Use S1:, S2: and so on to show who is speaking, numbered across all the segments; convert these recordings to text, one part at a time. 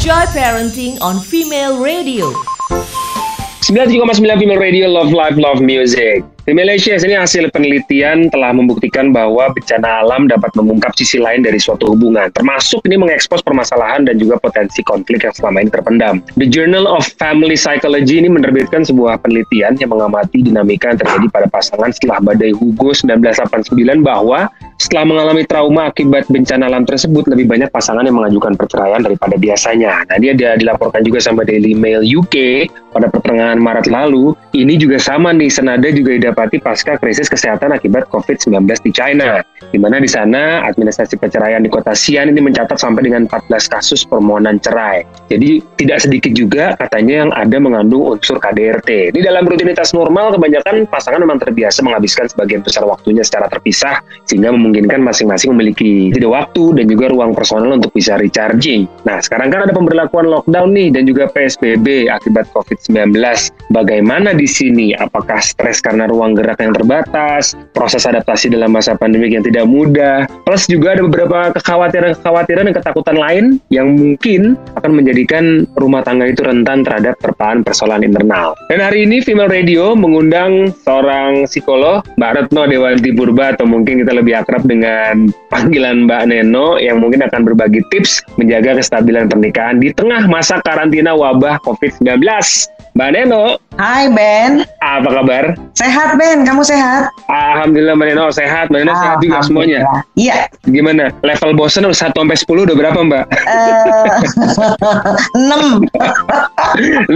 S1: Joy Parenting on Female Radio.
S2: 97,9 Female Radio Love Life Love Music. Di Malaysia ini hasil penelitian telah membuktikan bahwa bencana alam dapat mengungkap sisi lain dari suatu hubungan, termasuk ini mengekspos permasalahan dan juga potensi konflik yang selama ini terpendam. The Journal of Family Psychology ini menerbitkan sebuah penelitian yang mengamati dinamika yang terjadi pada pasangan setelah badai Hugo 1989 bahwa setelah mengalami trauma akibat bencana alam tersebut, lebih banyak pasangan yang mengajukan perceraian daripada biasanya. Nah, dia, dia dilaporkan juga sama Daily Mail UK pada pertengahan Maret lalu. Ini juga sama nih, senada juga didapati pasca krisis kesehatan akibat COVID-19 di China. Di mana di sana administrasi perceraian di kota Xi'an ini mencatat sampai dengan 14 kasus permohonan cerai. Jadi tidak sedikit juga katanya yang ada mengandung unsur KDRT. Di dalam rutinitas normal, kebanyakan pasangan memang terbiasa menghabiskan sebagian besar waktunya secara terpisah, sehingga memungkinkan masing-masing memiliki jeda waktu dan juga ruang personal untuk bisa recharging. Nah, sekarang kan ada pemberlakuan lockdown nih dan juga PSBB akibat COVID-19. Bagaimana di sini? Apakah stres karena ruang gerak yang terbatas, proses adaptasi dalam masa pandemi yang tidak mudah, plus juga ada beberapa kekhawatiran-kekhawatiran dan ketakutan lain yang mungkin akan menjadikan rumah tangga itu rentan terhadap terpaan persoalan internal. Dan hari ini Female Radio mengundang seorang psikolog, Mbak Retno Dewanti Purba atau mungkin kita lebih akrab dengan panggilan Mbak Neno yang mungkin akan berbagi tips menjaga kestabilan pernikahan di tengah masa karantina wabah COVID-19. Mbak Neno.
S3: Hai Ben.
S2: Apa kabar?
S3: Sehat Ben, kamu sehat?
S2: Alhamdulillah Mbak Neno sehat. Mbak Neno sehat juga semuanya.
S3: Iya.
S2: Gimana? Level bosan 1 sampai 10 udah berapa Mbak?
S3: Uh,
S2: 6.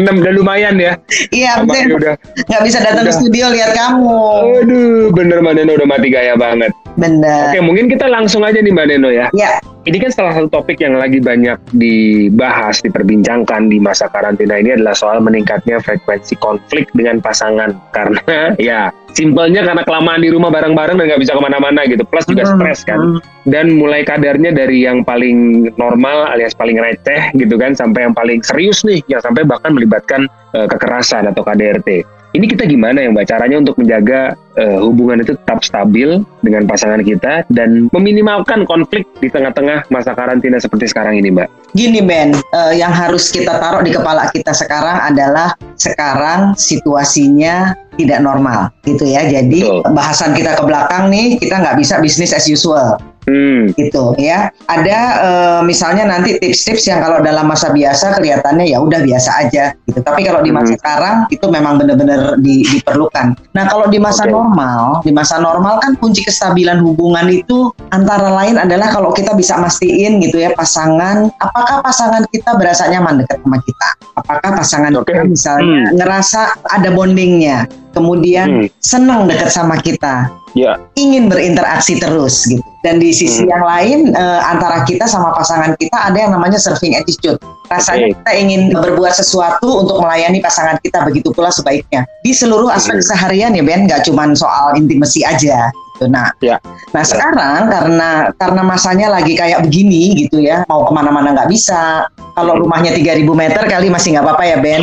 S2: 6 udah lumayan ya.
S3: Iya, Ben.
S2: Udah.
S3: Gak bisa datang
S2: udah.
S3: ke studio lihat kamu.
S2: Aduh, bener Mbak Neno udah mati gaya banget.
S3: Bener.
S2: Oke, mungkin kita langsung aja nih Mbak Neno ya.
S3: Ya,
S2: Ini kan salah satu topik yang lagi banyak dibahas, diperbincangkan di masa karantina ini adalah soal meningkatnya frekuensi konflik dengan pasangan. Karena ya simpelnya karena kelamaan di rumah bareng-bareng dan nggak bisa ke mana-mana gitu. Plus juga
S3: Hmm,
S2: stres kan.
S3: hmm.
S2: Dan mulai kadarnya dari yang paling normal alias paling receh gitu kan sampai yang paling serius nih, yang sampai bahkan melibatkan eh, kekerasan atau KDRT. Ini kita gimana ya Mbak caranya untuk menjaga eh, hubungan itu tetap stabil dengan pasangan kita dan meminimalkan konflik di tengah-tengah masa karantina seperti sekarang ini Mbak.
S3: gini Ben, eh, yang harus kita taruh di kepala kita sekarang adalah sekarang situasinya tidak normal gitu ya. Jadi
S2: Betul.
S3: bahasan kita ke belakang nih, kita nggak bisa bisnis as usual.
S2: Hmm,
S3: gitu ya. Ada eh, misalnya nanti tips-tips yang kalau dalam masa biasa kelihatannya ya udah biasa aja gitu. Tapi kalau di masa
S2: Mhm.
S3: sekarang itu memang benar-benar di- diperlukan. Nah, kalau di masa
S2: Oke.
S3: normal, di masa normal kan kunci kestabilan hubungan itu antara lain adalah kalau kita bisa mastiin gitu ya pasangan apakah pasangan kita berasa nyaman dekat sama kita. Apakah pasangan
S2: Oke.
S3: kita misalnya
S2: Hmm.
S3: ngerasa ada bondingnya, kemudian
S2: Hmm.
S3: senang dekat sama kita
S2: ya,
S3: ingin berinteraksi terus gitu. Dan di sisi
S2: Hmm.
S3: yang lain eh, antara kita sama pasangan kita ada yang namanya serving attitude. Rasanya
S2: Oke.
S3: kita ingin berbuat sesuatu untuk melayani pasangan kita begitu pula sebaiknya. Di seluruh aspek
S2: Hmm.
S3: seharian ya Ben, nggak cuma soal intimasi aja. Gitu. Nah,
S2: Ya.
S3: nah sekarang karena karena masanya lagi kayak begini gitu ya, mau ke mana-mana nggak bisa. Kalau rumahnya 3000 meter kali masih nggak apa-apa ya Ben.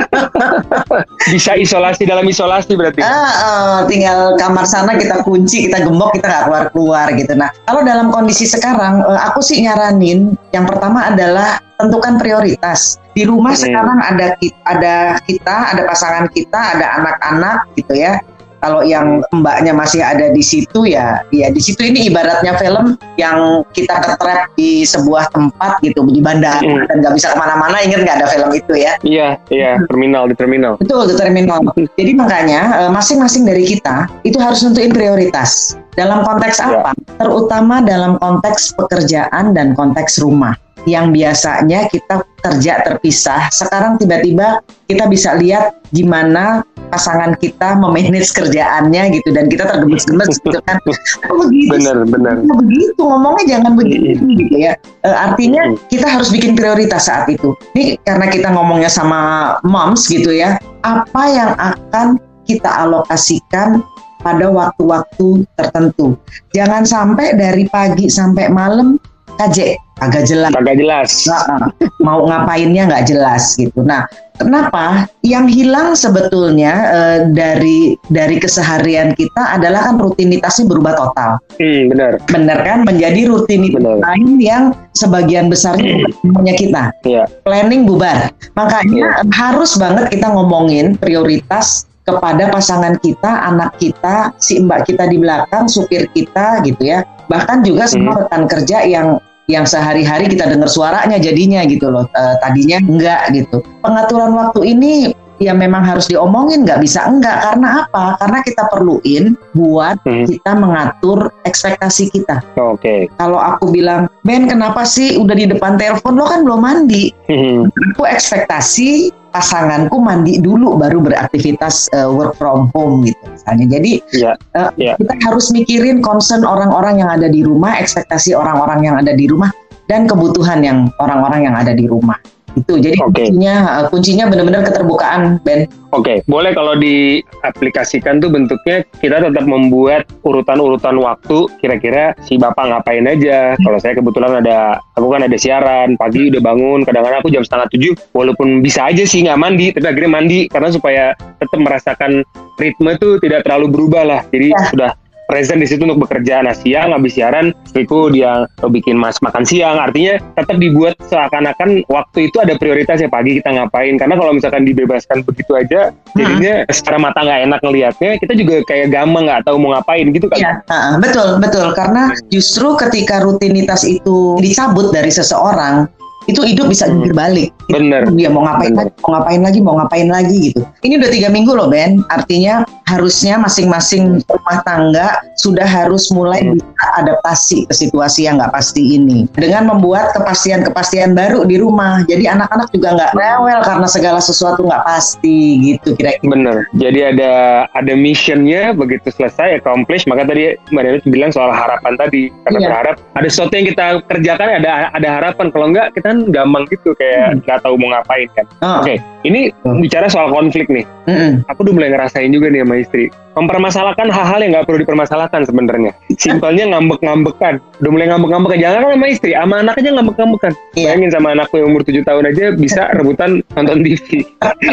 S2: bisa isolasi dalam isolasi berarti.
S3: Ah, ah, tinggal kamar sana kita kunci, kita gembok, kita nggak keluar-keluar gitu. Nah, kalau dalam kondisi sekarang, eh, aku sih nyaranin yang pertama adalah tentukan prioritas. Di rumah
S2: Hmm.
S3: sekarang ada kita, ada kita, ada pasangan kita, ada anak-anak gitu ya. Kalau yang mbaknya masih ada di situ ya, ya di situ ini ibaratnya film yang kita ketrap di sebuah tempat gitu di bandara
S2: Hmm.
S3: dan nggak bisa ke mana-mana. Ingat nggak ada film itu ya?
S2: Iya, iya, terminal di terminal.
S3: Betul, di terminal. Jadi makanya eh, masing-masing dari kita itu harus nentuin prioritas. Dalam konteks
S2: Ya.
S3: apa? Terutama dalam konteks pekerjaan dan konteks rumah. Yang biasanya kita kerja terpisah, sekarang tiba-tiba kita bisa lihat gimana pasangan kita memanage kerjaannya gitu dan kita tergemes-gemes gitu kan. Oh, begitu
S2: Benar, benar.
S3: Begitu ngomongnya jangan begitu gitu ya. Eh, artinya kita harus bikin prioritas saat itu. Ini karena kita ngomongnya sama moms gitu ya. Apa yang akan kita alokasikan pada waktu-waktu tertentu. Jangan sampai dari pagi sampai malam KJ, agak jelas.
S2: Agak jelas.
S3: Nah, mau ngapainnya nggak jelas gitu. Nah, kenapa? Yang hilang sebetulnya eh, dari dari keseharian kita adalah kan rutinitasnya berubah total.
S2: Hmm, benar.
S3: Benar kan? Menjadi rutinitas lain yang sebagian besarnya punya kita.
S2: Iya.
S3: Planning bubar. Makanya harus banget kita ngomongin prioritas kepada pasangan kita, anak kita, si mbak kita di belakang, supir kita gitu ya. Bahkan juga semua rekan kerja yang yang sehari-hari kita dengar suaranya jadinya gitu loh. Eh, tadinya enggak gitu. Pengaturan waktu ini ya memang harus diomongin nggak bisa enggak karena apa? Karena kita perluin buat
S2: Hmm.
S3: kita mengatur ekspektasi kita.
S2: Oke.
S3: Kalau aku bilang, Ben kenapa sih udah di depan telepon lo kan belum mandi?
S2: Hmm.
S3: Aku ekspektasi pasanganku mandi dulu baru beraktivitas eh, work from home gitu misalnya. Jadi
S2: Iya.
S3: eh,
S2: Iya.
S3: kita harus mikirin concern orang-orang yang ada di rumah, ekspektasi orang-orang yang ada di rumah dan kebutuhan yang orang-orang yang ada di rumah. Itu. Jadi
S2: Oke.
S3: kuncinya eh, kuncinya benar-benar keterbukaan Ben.
S2: Oke, boleh kalau diaplikasikan tuh bentuknya kita tetap membuat urutan-urutan waktu. Kira-kira si bapak ngapain aja? Kalau saya kebetulan ada, aku kan ada siaran pagi udah bangun. Kadang-kadang aku jam setengah tujuh, walaupun bisa aja sih nggak mandi, tapi akhirnya mandi karena supaya tetap merasakan ritme tuh tidak terlalu berubah lah. Jadi
S3: Ya.
S2: sudah present di situ untuk bekerja. Nah siang habis siaran, istriku dia bikin mas makan siang. Artinya tetap dibuat seakan-akan waktu itu ada prioritas ya pagi kita ngapain. Karena kalau misalkan dibebaskan begitu aja, jadinya secara mata nggak enak ngelihatnya. Kita juga kayak gampang nggak tahu mau ngapain gitu kan.
S3: Iya, ah, betul betul karena justru ketika rutinitas itu dicabut dari seseorang itu hidup bisa
S2: Hmm.
S3: jungkir balik.
S2: Bener.
S3: Dia mau ngapain
S2: Bener.
S3: lagi, mau ngapain lagi, mau ngapain lagi gitu. Ini udah tiga minggu loh Ben. Artinya harusnya masing-masing rumah tangga sudah harus mulai
S2: Hmm.
S3: bisa adaptasi ke situasi yang nggak pasti ini dengan membuat kepastian-kepastian baru di rumah. Jadi anak-anak juga nggak rewel karena segala sesuatu nggak pasti gitu kira-kira.
S2: Bener. Jadi ada ada missionnya begitu selesai accomplish. Maka tadi Mbak David bilang soal harapan tadi. Karena
S3: Iya.
S2: berharap ada sesuatu yang kita kerjakan ada ada harapan. Kalau enggak kita kan gampang gitu kayak nggak tahu mau ngapain kan.
S3: Oh,
S2: Oke, ini
S3: Hmm.
S2: bicara soal konflik nih.
S3: mm-mm.
S2: Aku udah mulai ngerasain juga nih sama istri. Mempermasalahkan hal-hal yang nggak perlu dipermasalahkan sebenarnya. Simpelnya ngambek-ngambekan. Udah mulai ngambek-ngambekan. Jangan kan sama istri, sama anak aja ngambek-ngambekan.
S3: Iya.
S2: Bayangin sama anakku yang umur 7 tahun aja bisa rebutan nonton TV.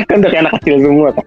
S2: kan udah kayak anak kecil semua kan.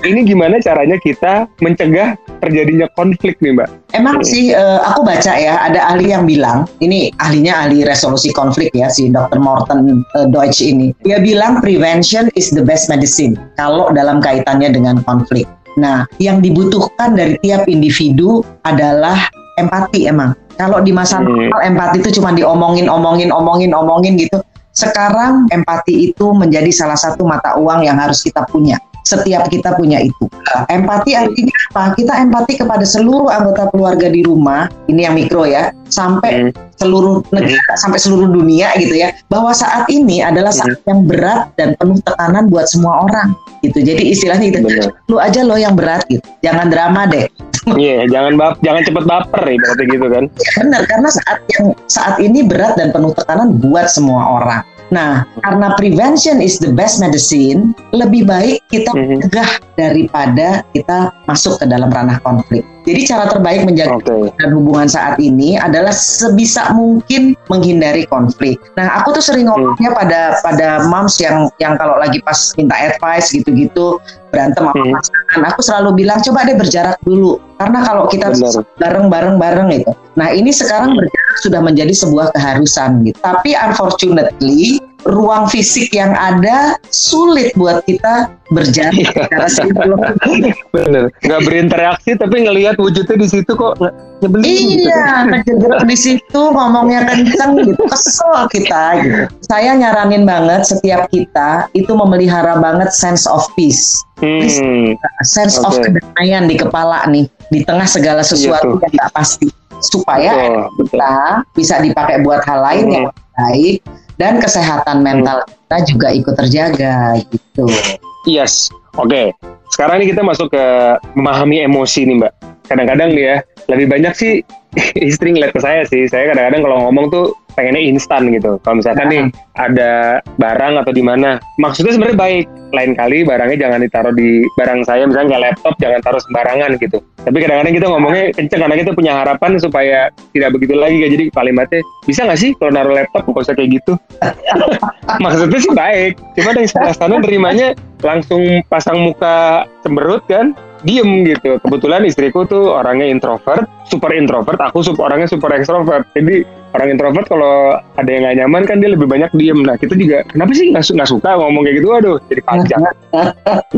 S2: Ini gimana caranya kita mencegah terjadinya konflik nih Mbak?
S3: Emang sih eh, aku baca ya ada ahli yang bilang ini ahlinya ahli resolusi konflik ya si Dr. Morten eh, Deutsch ini dia bilang prevention is the best medicine kalau dalam kaitannya dengan konflik. Nah yang dibutuhkan dari tiap individu adalah empati emang. Kalau di masa
S2: Hmm.
S3: normal empati itu cuma diomongin omongin omongin omongin gitu. Sekarang empati itu menjadi salah satu mata uang yang harus kita punya. Setiap kita punya itu. Empati artinya apa? Kita empati kepada seluruh anggota keluarga di rumah, ini yang mikro ya, sampai
S2: Hmm.
S3: seluruh negara, sampai seluruh dunia gitu ya, bahwa saat ini adalah saat yang berat dan penuh tekanan buat semua orang gitu. Jadi istilahnya gitu,
S2: Benar.
S3: lu aja lo yang berat gitu, jangan drama deh.
S2: Iya, jangan bap jangan cepet baper ibaratnya gitu kan.
S3: Ya, benar karena saat yang saat ini berat dan penuh tekanan buat semua orang. Nah, karena prevention is the best medicine, lebih baik kita
S2: Mhm.
S3: mencegah daripada kita masuk ke dalam ranah konflik. Jadi cara terbaik menjaga
S2: Oke.
S3: dan hubungan saat ini adalah sebisa mungkin menghindari konflik. Nah, aku tuh sering ngomongnya pada pada moms yang yang kalau lagi pas minta advice gitu-gitu berantem sama
S2: Hmm.
S3: pasangan, aku selalu bilang coba deh berjarak dulu. Karena kalau kita bareng-bareng bareng itu. Nah, ini sekarang berjarak sudah menjadi sebuah keharusan gitu. Tapi unfortunately ruang fisik yang ada sulit buat kita berjarak
S2: Iya.
S3: secara sinkron.
S2: Bener. Nggak berinteraksi tapi ngelihat wujudnya di situ kok nyebelin gitu.
S3: Iya, kejedrok di situ ngomongnya kenceng gitu, kesel kita gitu. Saya nyaranin banget setiap kita itu memelihara banget sense of peace,
S2: Hmm.
S3: sense of
S2: Oke.
S3: kedamaian di kepala nih, di tengah segala sesuatu
S2: tuh.
S3: yang nggak pasti, supaya
S2: Betul, betul.
S3: kita bisa dipakai buat hal lain
S2: Hmm.
S3: yang baik dan kesehatan mental kita juga ikut terjaga gitu.
S2: Yes. Oke. Sekarang ini kita masuk ke memahami emosi nih Mbak. Kadang-kadang ya, lebih banyak sih istri ngeliat ke saya sih. Saya kadang-kadang kalau ngomong tuh pengennya instan gitu. Kalau misalkan nih ada barang atau di mana, maksudnya sebenarnya baik. Lain kali barangnya jangan ditaruh di barang saya, misalnya kayak laptop jangan taruh sembarangan gitu. Tapi kadang-kadang kita ngomongnya kenceng karena kita punya harapan supaya tidak begitu lagi. Jadi kalimatnya bisa nggak sih kalau naruh laptop nggak usah kayak gitu. Maksudnya sih baik. Cuma dari sana nerimanya langsung pasang muka cemberut kan diem gitu. Kebetulan istriku tuh orangnya introvert, super introvert, aku super orangnya super extrovert. Jadi orang introvert kalau ada yang nggak nyaman kan dia lebih banyak diem. Nah kita juga kenapa sih nggak nggak suka ngomong kayak gitu? Aduh jadi panjang.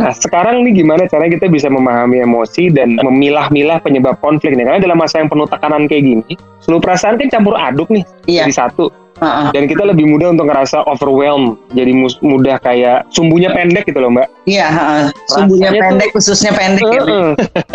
S2: Nah sekarang nih gimana caranya kita bisa memahami emosi dan memilah-milah penyebab konflik nih? Karena dalam masa yang penuh tekanan kayak gini, seluruh perasaan kan campur aduk nih
S3: Iya.
S2: jadi satu. Dan kita lebih mudah untuk ngerasa overwhelmed, jadi mudah kayak sumbunya pendek gitu loh mbak.
S3: Iya, heeh. sumbunya
S2: Rasanya tuh-
S3: pendek, khususnya pendek ya. Ben?
S2: Heeh.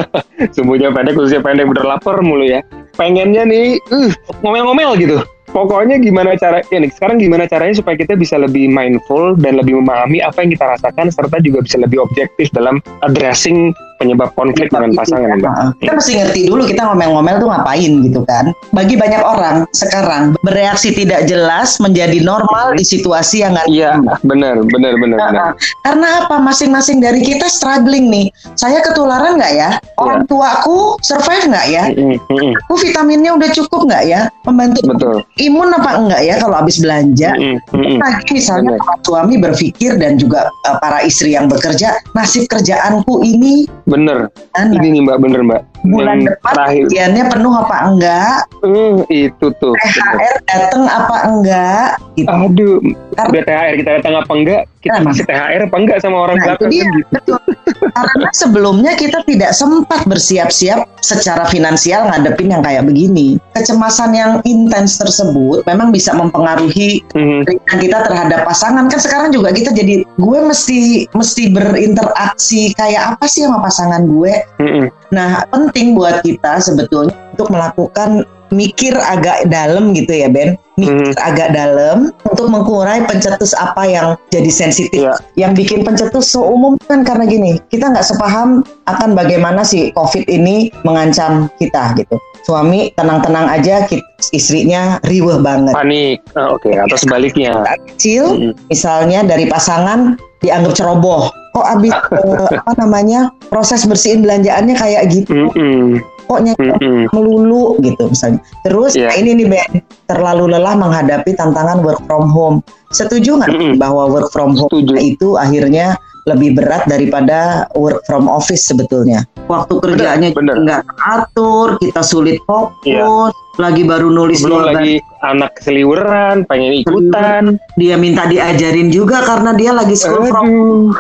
S2: Sumbunya pendek, khususnya pendek, bener lapar mulu ya. Pengennya nih, uh, ngomel-ngomel gitu. Pokoknya gimana cara, ya nih, sekarang gimana caranya supaya kita bisa lebih mindful dan lebih memahami apa yang kita rasakan, serta juga bisa lebih objektif dalam addressing penyebab konflik dengan pasangan, Mbak.
S3: Heeh. Kita mesti ngerti dulu kita ngomel-ngomel tuh ngapain gitu kan. Bagi banyak orang sekarang bereaksi tidak jelas menjadi normal di situasi yang nggak
S2: Iya, benar, benar, benar, benar.
S3: Heeh. Karena apa? Masing-masing dari kita struggling nih. Saya ketularan nggak ya? Orang tuaku survive nggak ya?
S2: Mm.
S3: Aku vitaminnya udah cukup nggak ya? Membantu
S2: Betul.
S3: imun apa enggak ya kalau habis belanja?
S2: Mm.
S3: Lagi misalnya
S2: Benar.
S3: suami berpikir dan juga uh, para istri yang bekerja, nasib kerjaanku ini
S2: Bener,
S3: kan,
S2: ini nih mbak, bener mbak.
S3: Bulan
S2: Yang
S3: depan
S2: terakhir,
S3: penuh apa enggak?
S2: Eh, itu tuh.
S3: THR datang apa enggak? Gitu.
S2: Aduh,
S3: Karena-
S2: udah THR kita datang apa enggak? Kita
S3: Nah.
S2: kasih THR apa enggak sama orang
S3: Nah, itu
S2: belakang
S3: dia.
S2: kan gitu.
S3: Betul. Karena sebelumnya kita tidak sempat bersiap-siap secara finansial ngadepin yang kayak begini. Kecemasan yang intens tersebut memang bisa mempengaruhi kepentingan kita terhadap pasangan kan sekarang juga kita jadi gue mesti mesti berinteraksi kayak apa sih sama pasangan gue
S2: Mhm.
S3: Nah penting buat kita sebetulnya untuk melakukan mikir agak dalam gitu ya Ben mikir
S2: Mhm.
S3: agak dalam untuk mengurai pencetus apa yang jadi sensitif
S2: Iya.
S3: yang bikin pencetus seumum kan karena gini kita nggak sepaham akan bagaimana si COVID ini mengancam kita gitu suami tenang-tenang aja istrinya riweh banget
S2: Panik. Ah, Oke, atau sebaliknya.
S3: saat kecil
S2: Mhm.
S3: misalnya dari pasangan dianggap ceroboh kok abis eh, apa namanya proses bersihin belanjaannya kayak gitu
S2: Mhm.
S3: kok nyari
S2: Mhm.
S3: melulu gitu misalnya terus
S2: Iya.
S3: nah ini nih Ben terlalu lelah menghadapi tantangan work from home setuju nggak bahwa work from home
S2: Setuju.
S3: itu akhirnya lebih berat daripada work from office sebetulnya waktu kerjanya
S2: bener.
S3: nggak teratur kita sulit fokus
S2: Iya.
S3: lagi baru nulis
S2: Belum
S3: dua
S2: lagi anak seliweran, pengen ikutan.
S3: dia minta diajarin juga karena dia lagi school from
S2: Aduh.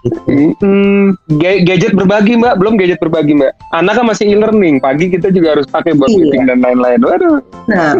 S3: gitu.
S2: Mm-mm. Ga- gadget berbagi mbak, belum gadget berbagi mbak. Anak kan masih e-learning, pagi kita juga harus pakai buat
S3: Iya.
S2: meeting dan lain-lain. Waduh.
S3: Nah,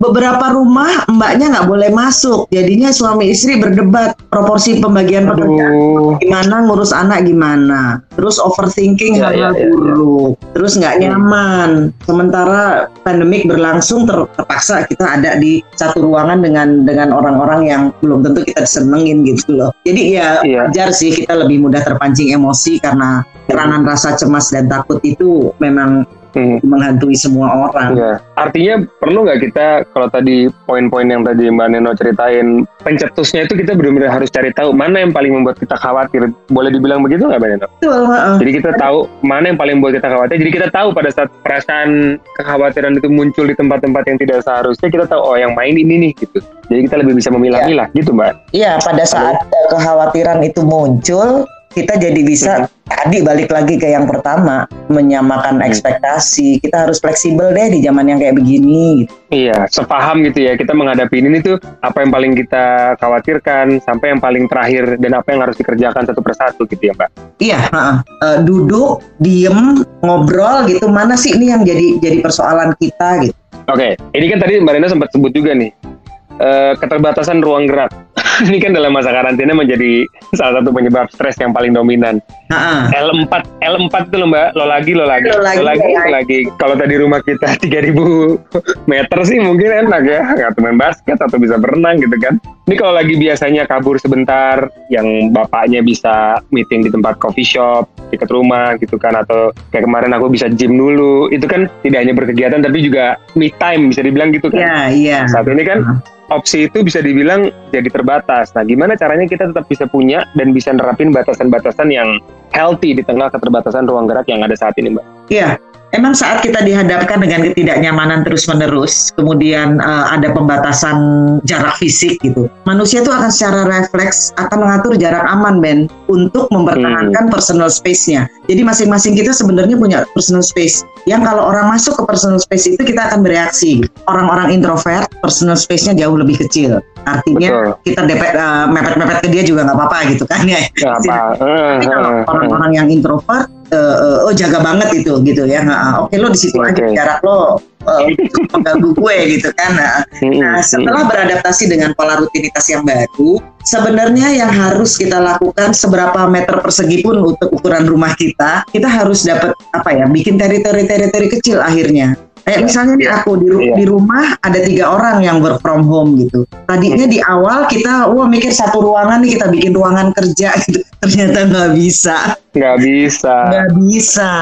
S3: beberapa rumah mbaknya nggak boleh masuk, jadinya suami istri berdebat proporsi pembagian pekerjaan.
S2: Aduh.
S3: Gimana ngurus anak gimana? Terus overthinking
S2: Iya,
S3: hal
S2: iya, iya,
S3: buruk, terus nggak
S2: Hmm.
S3: nyaman. Sementara pandemik berlangsung ter- terpaksa kita ada di satu ruangan dengan dengan orang-orang yang belum tentu kita senengin gitu loh. Jadi ya wajar sih kita lebih mudah terpancing emosi karena serangan rasa cemas dan takut itu memang
S2: Hmm.
S3: menghantui semua orang.
S2: Iya. Artinya perlu nggak kita kalau tadi poin-poin yang tadi Mbak Neno ceritain pencetusnya itu kita benar-benar harus cari tahu mana yang paling membuat kita khawatir. Boleh dibilang begitu nggak Mbak Neno?
S3: Betul, heeh.
S2: Jadi kita tahu mana yang paling membuat kita khawatir. Jadi kita tahu pada saat perasaan kekhawatiran itu muncul di tempat-tempat yang tidak seharusnya kita tahu oh yang main ini nih gitu. Jadi kita lebih bisa memilah-milah gitu Mbak.
S3: Iya, pada saat kekhawatiran itu muncul, kita jadi bisa tadi balik lagi ke yang pertama, menyamakan
S2: Hmm.
S3: ekspektasi. Kita harus fleksibel deh di zaman yang kayak begini. Gitu.
S2: Iya, sepaham gitu ya. Kita menghadapi ini tuh apa yang paling kita khawatirkan sampai yang paling terakhir dan apa yang harus dikerjakan satu persatu gitu ya Mbak.
S3: Iya. Eh, duduk, diem, ngobrol gitu. Mana sih ini yang jadi jadi persoalan kita gitu?
S2: Oke, ini kan tadi Mbak Rena sempat sebut juga nih eh, keterbatasan ruang gerak. ini kan dalam masa karantina menjadi salah satu penyebab stres yang paling dominan.
S3: Heeh.
S2: L4, L4 itu loh Mbak, lo lagi, lo lagi,
S3: Lo lagi,
S2: lo lagi,
S3: lo
S2: lo lagi. Kalau tadi rumah kita 3000 meter sih mungkin enak ya, nggak main basket atau bisa berenang gitu kan. Ini kalau lagi biasanya kabur sebentar, yang bapaknya bisa meeting di tempat coffee shop dekat rumah gitu kan, atau kayak kemarin aku bisa gym dulu, itu kan tidak hanya berkegiatan tapi juga me time bisa dibilang gitu kan.
S3: Iya, iya.
S2: Saat ini kan opsi itu bisa dibilang jadi terbatas. Nah, gimana caranya kita tetap bisa punya dan bisa nerapin batasan-batasan yang healthy di tengah keterbatasan ruang gerak yang ada saat ini, Mbak?
S3: Iya, Emang saat kita dihadapkan dengan ketidaknyamanan terus-menerus, kemudian uh, ada pembatasan jarak fisik gitu, manusia itu akan secara refleks akan mengatur jarak aman, Ben, untuk mempertahankan hmm. personal space-nya. Jadi masing-masing kita sebenarnya punya personal space. Yang kalau orang masuk ke personal space itu kita akan bereaksi. Orang-orang introvert, personal space-nya jauh lebih kecil. Artinya Betul. kita depet uh, mepet-mepet ke dia juga nggak apa-apa gitu kan ya. apa. Tapi kalau orang-orang yang introvert uh, oh jaga banget itu gitu ya nah, oke okay, lo di situ okay. aja jarak lo uh, mengganggu gue gitu kan nah, nah setelah beradaptasi dengan pola rutinitas yang baru sebenarnya yang harus kita lakukan seberapa meter persegi pun untuk ukuran rumah kita kita harus dapat apa ya bikin teritori-teritori kecil akhirnya Kayak misalnya nih aku di, iya. di rumah ada tiga orang yang work from home gitu. Tadinya di awal kita wah mikir satu ruangan nih kita bikin ruangan kerja gitu. Ternyata nggak bisa.
S2: Nggak bisa.
S3: Nggak bisa.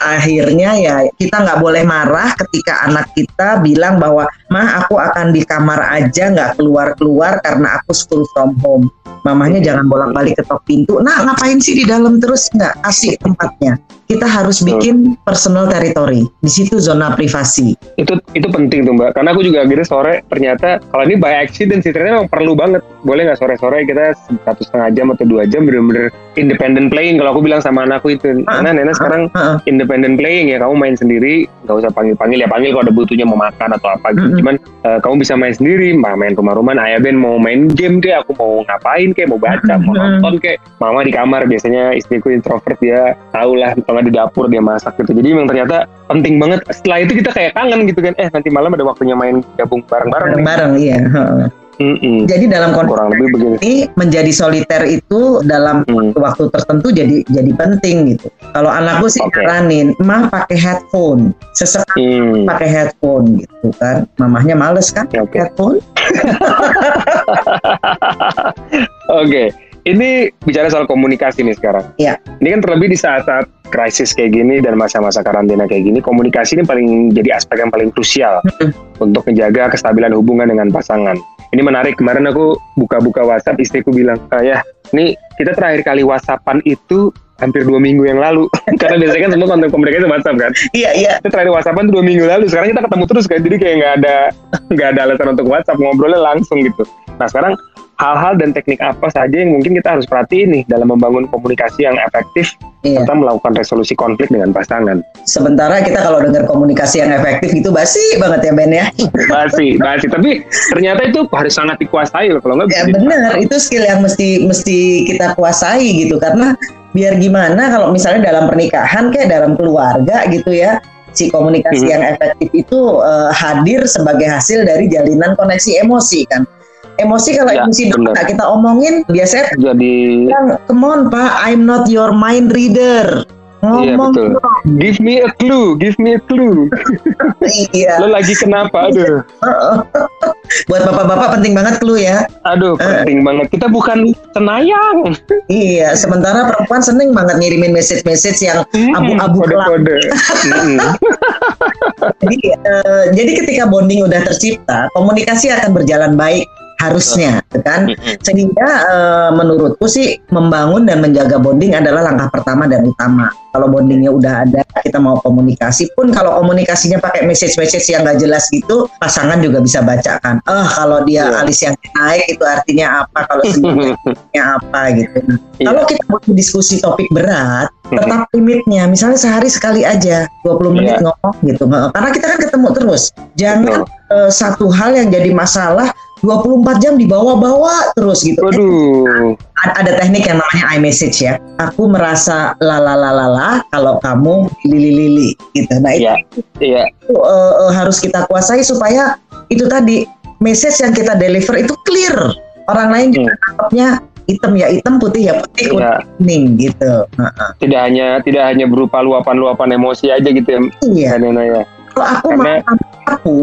S3: Akhirnya ya kita nggak boleh marah ketika anak kita bilang bahwa mah aku akan di kamar aja nggak keluar keluar karena aku school from home. Mamanya jangan bolak-balik ketok pintu. Nah, ngapain sih di dalam terus nggak kasih tempatnya? Kita harus bikin personal territory. Di situ zona privasi.
S2: Itu itu penting tuh Mbak. Karena aku juga akhirnya sore ternyata kalau ini by accident sih ternyata memang perlu banget. Boleh nggak sore-sore kita satu setengah jam atau dua jam bener-bener independent playing. Kalau aku bilang sama anakku itu, karena nenek sekarang independent playing ya. Kamu main sendiri, nggak usah panggil-panggil ya panggil kalau ada butuhnya mau makan atau apa gitu. Cuman uh, kamu bisa main sendiri, main rumah-rumahan. Ayah Ben mau main game deh, aku mau ngapain kayak mau baca mau nonton kayak mama di kamar biasanya istriku introvert dia tahu lah tengah di dapur dia masak gitu. Jadi memang ternyata penting banget. Setelah itu kita kayak kangen gitu kan eh nanti malam ada waktunya main gabung bareng-bareng
S3: bareng-bareng iya Mm-mm. Jadi dalam kondisi ini menjadi soliter itu dalam mm. waktu tertentu jadi jadi penting gitu. Kalau anakku sih okay. nyaranin, mah pakai headphone, sesekali mm. pakai headphone gitu kan. Mamahnya males kan okay. headphone.
S2: Oke, okay. ini bicara soal komunikasi nih sekarang.
S3: Iya.
S2: Ini kan terlebih di saat-saat krisis kayak gini dan masa-masa karantina kayak gini, komunikasi ini paling jadi aspek yang paling krusial mm. untuk menjaga kestabilan hubungan dengan pasangan ini menarik kemarin aku buka-buka WhatsApp istriku bilang ayah nih kita terakhir kali WhatsAppan itu hampir dua minggu yang lalu. Karena biasanya kan semua konten komunikasi WhatsApp kan?
S3: Iya iya.
S2: Kita terakhir WhatsAppan dua minggu lalu sekarang kita ketemu terus kan? Jadi kayak nggak ada nggak ada alasan untuk WhatsApp ngobrolnya langsung gitu. Nah sekarang hal-hal dan teknik apa saja yang mungkin kita harus perhatiin nih dalam membangun komunikasi yang efektif iya. serta melakukan resolusi konflik dengan pasangan.
S3: Sementara kita kalau dengar komunikasi yang efektif itu basi banget ya Ben ya.
S2: Basi, basi. Tapi ternyata itu harus sangat dikuasai loh kalau nggak.
S3: Ya benar, itu skill yang mesti mesti kita kuasai gitu karena biar gimana kalau misalnya dalam pernikahan kayak dalam keluarga gitu ya si komunikasi hmm. yang efektif itu uh, hadir sebagai hasil dari jalinan koneksi emosi kan emosi kalau ya, emosi nggak kita omongin biasanya
S2: jadi
S3: come on pak I'm not your mind reader
S2: Iya betul. Give me a clue, give me a clue.
S3: iya.
S2: Lo lagi kenapa? Aduh.
S3: Buat bapak-bapak penting banget clue ya.
S2: Aduh, eh. penting uh. banget. Kita bukan senayang.
S3: iya, sementara perempuan seneng banget ngirimin message-message yang abu-abu
S2: kode-kode.
S3: jadi, uh, jadi ketika bonding udah tercipta, komunikasi akan berjalan baik harusnya kan? Sehingga uh, menurutku sih membangun dan menjaga bonding adalah langkah pertama dan utama. Kalau bondingnya udah ada kita mau komunikasi pun kalau komunikasinya pakai message-message yang nggak jelas gitu pasangan juga bisa bacakan eh kalau dia yeah. alis yang naik itu artinya apa? Kalau sebenarnya apa gitu. Nah, yeah. kalau kita mau diskusi topik berat tetap limitnya. Misalnya sehari sekali aja 20 menit yeah. ngomong gitu. Karena kita kan ketemu terus. Jangan uh, satu hal yang jadi masalah 24 jam dibawa-bawa terus gitu.
S2: Waduh.
S3: Ada teknik yang namanya iMessage ya. Aku merasa lalalalala kalau kamu lili-lili gitu. Nah itu, yeah. Yeah. itu uh, uh, harus kita kuasai supaya itu tadi message yang kita deliver itu clear. Orang lain juga hmm. hitam ya hitam putih ya putih ya. kuning gitu.
S2: Tidak hanya tidak hanya berupa luapan-luapan emosi aja gitu ya.
S3: Iya. Ya. Kalau aku Karena... aku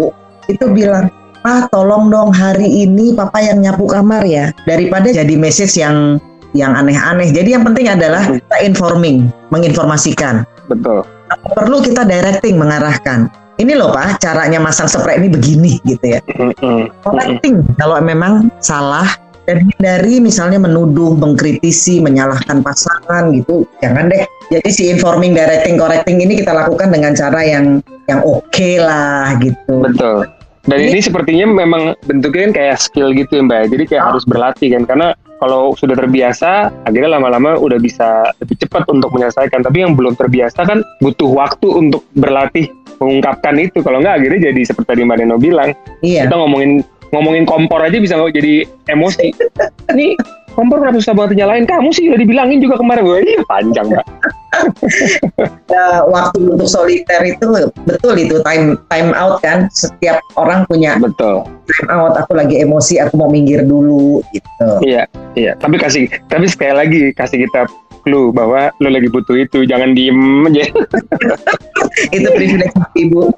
S3: itu bilang ah tolong dong hari ini papa yang nyapu kamar ya. Daripada jadi message yang yang aneh-aneh. Jadi yang penting adalah kita informing menginformasikan.
S2: Betul.
S3: Perlu kita directing mengarahkan? Ini loh pak caranya masang spray ini begini gitu ya. Correcting kalau memang salah dan hindari misalnya menuduh, mengkritisi, menyalahkan pasangan gitu. Jangan deh. Jadi si informing, directing, correcting ini kita lakukan dengan cara yang yang oke lah gitu.
S2: Betul. Dan ini sepertinya memang bentuknya kan kayak skill gitu ya Mbak. Jadi kayak harus berlatih kan. Karena kalau sudah terbiasa, akhirnya lama-lama udah bisa lebih cepat untuk menyelesaikan. Tapi yang belum terbiasa kan butuh waktu untuk berlatih mengungkapkan itu. Kalau nggak akhirnya jadi seperti tadi Mbak Neno bilang,
S3: Iya.
S2: kita ngomongin ngomongin kompor aja bisa jadi emosi. Ini kompor kenapa susah banget nyalain? Kamu sih udah dibilangin juga kemarin. Wah, iya panjang Mbak.
S3: Nah, waktu untuk soliter itu betul itu time time out kan. Setiap orang punya
S2: Betul.
S3: time out. Aku lagi emosi, aku mau minggir dulu gitu.
S2: Iya, iya. Tapi kasih, tapi sekali lagi kasih kita clue bahwa lo lagi butuh itu, jangan diem aja.
S3: itu privilege ibu.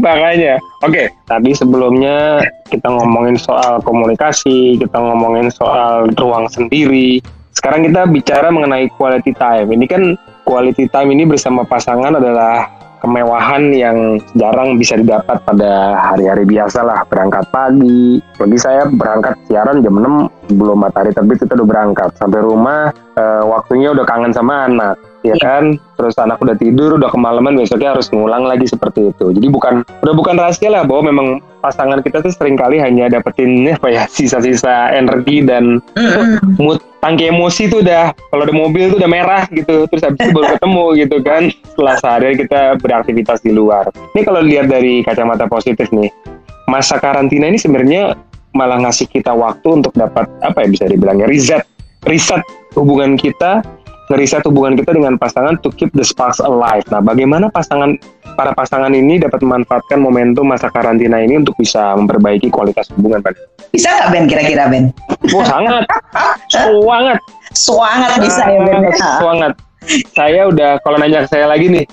S2: Makanya, oke. Tadi sebelumnya kita ngomongin soal komunikasi, kita ngomongin soal ruang sendiri. Sekarang kita bicara mengenai quality time. Ini kan quality time ini bersama pasangan adalah kemewahan yang jarang bisa didapat pada hari-hari biasa lah berangkat pagi bagi saya berangkat siaran jam 6 sebelum matahari terbit kita udah berangkat. Sampai rumah eh, waktunya udah kangen sama anak ya
S3: Iya.
S2: kan? Terus anak udah tidur udah kemalaman besoknya harus ngulang lagi seperti itu. Jadi bukan udah bukan rahasia lah bahwa memang pasangan kita tuh sering kali hanya dapetin apa ya sisa-sisa energi dan mood tangki emosi tuh udah kalau ada mobil tuh udah merah gitu terus habis itu baru ketemu gitu kan. Setelah sehari kita beraktivitas di luar. Ini kalau lihat dari kacamata positif nih masa karantina ini sebenarnya malah ngasih kita waktu untuk dapat apa ya bisa dibilangnya riset riset hubungan kita ngeriset hubungan kita dengan pasangan to keep the sparks alive. Nah, bagaimana pasangan para pasangan ini dapat memanfaatkan momentum masa karantina ini untuk bisa memperbaiki kualitas hubungan, Pak?
S3: Bisa nggak Ben kira-kira Ben?
S2: Oh, sangat, sangat,
S3: Sangat bisa ya Ben.
S2: sangat. Saya udah kalau nanya ke saya lagi nih,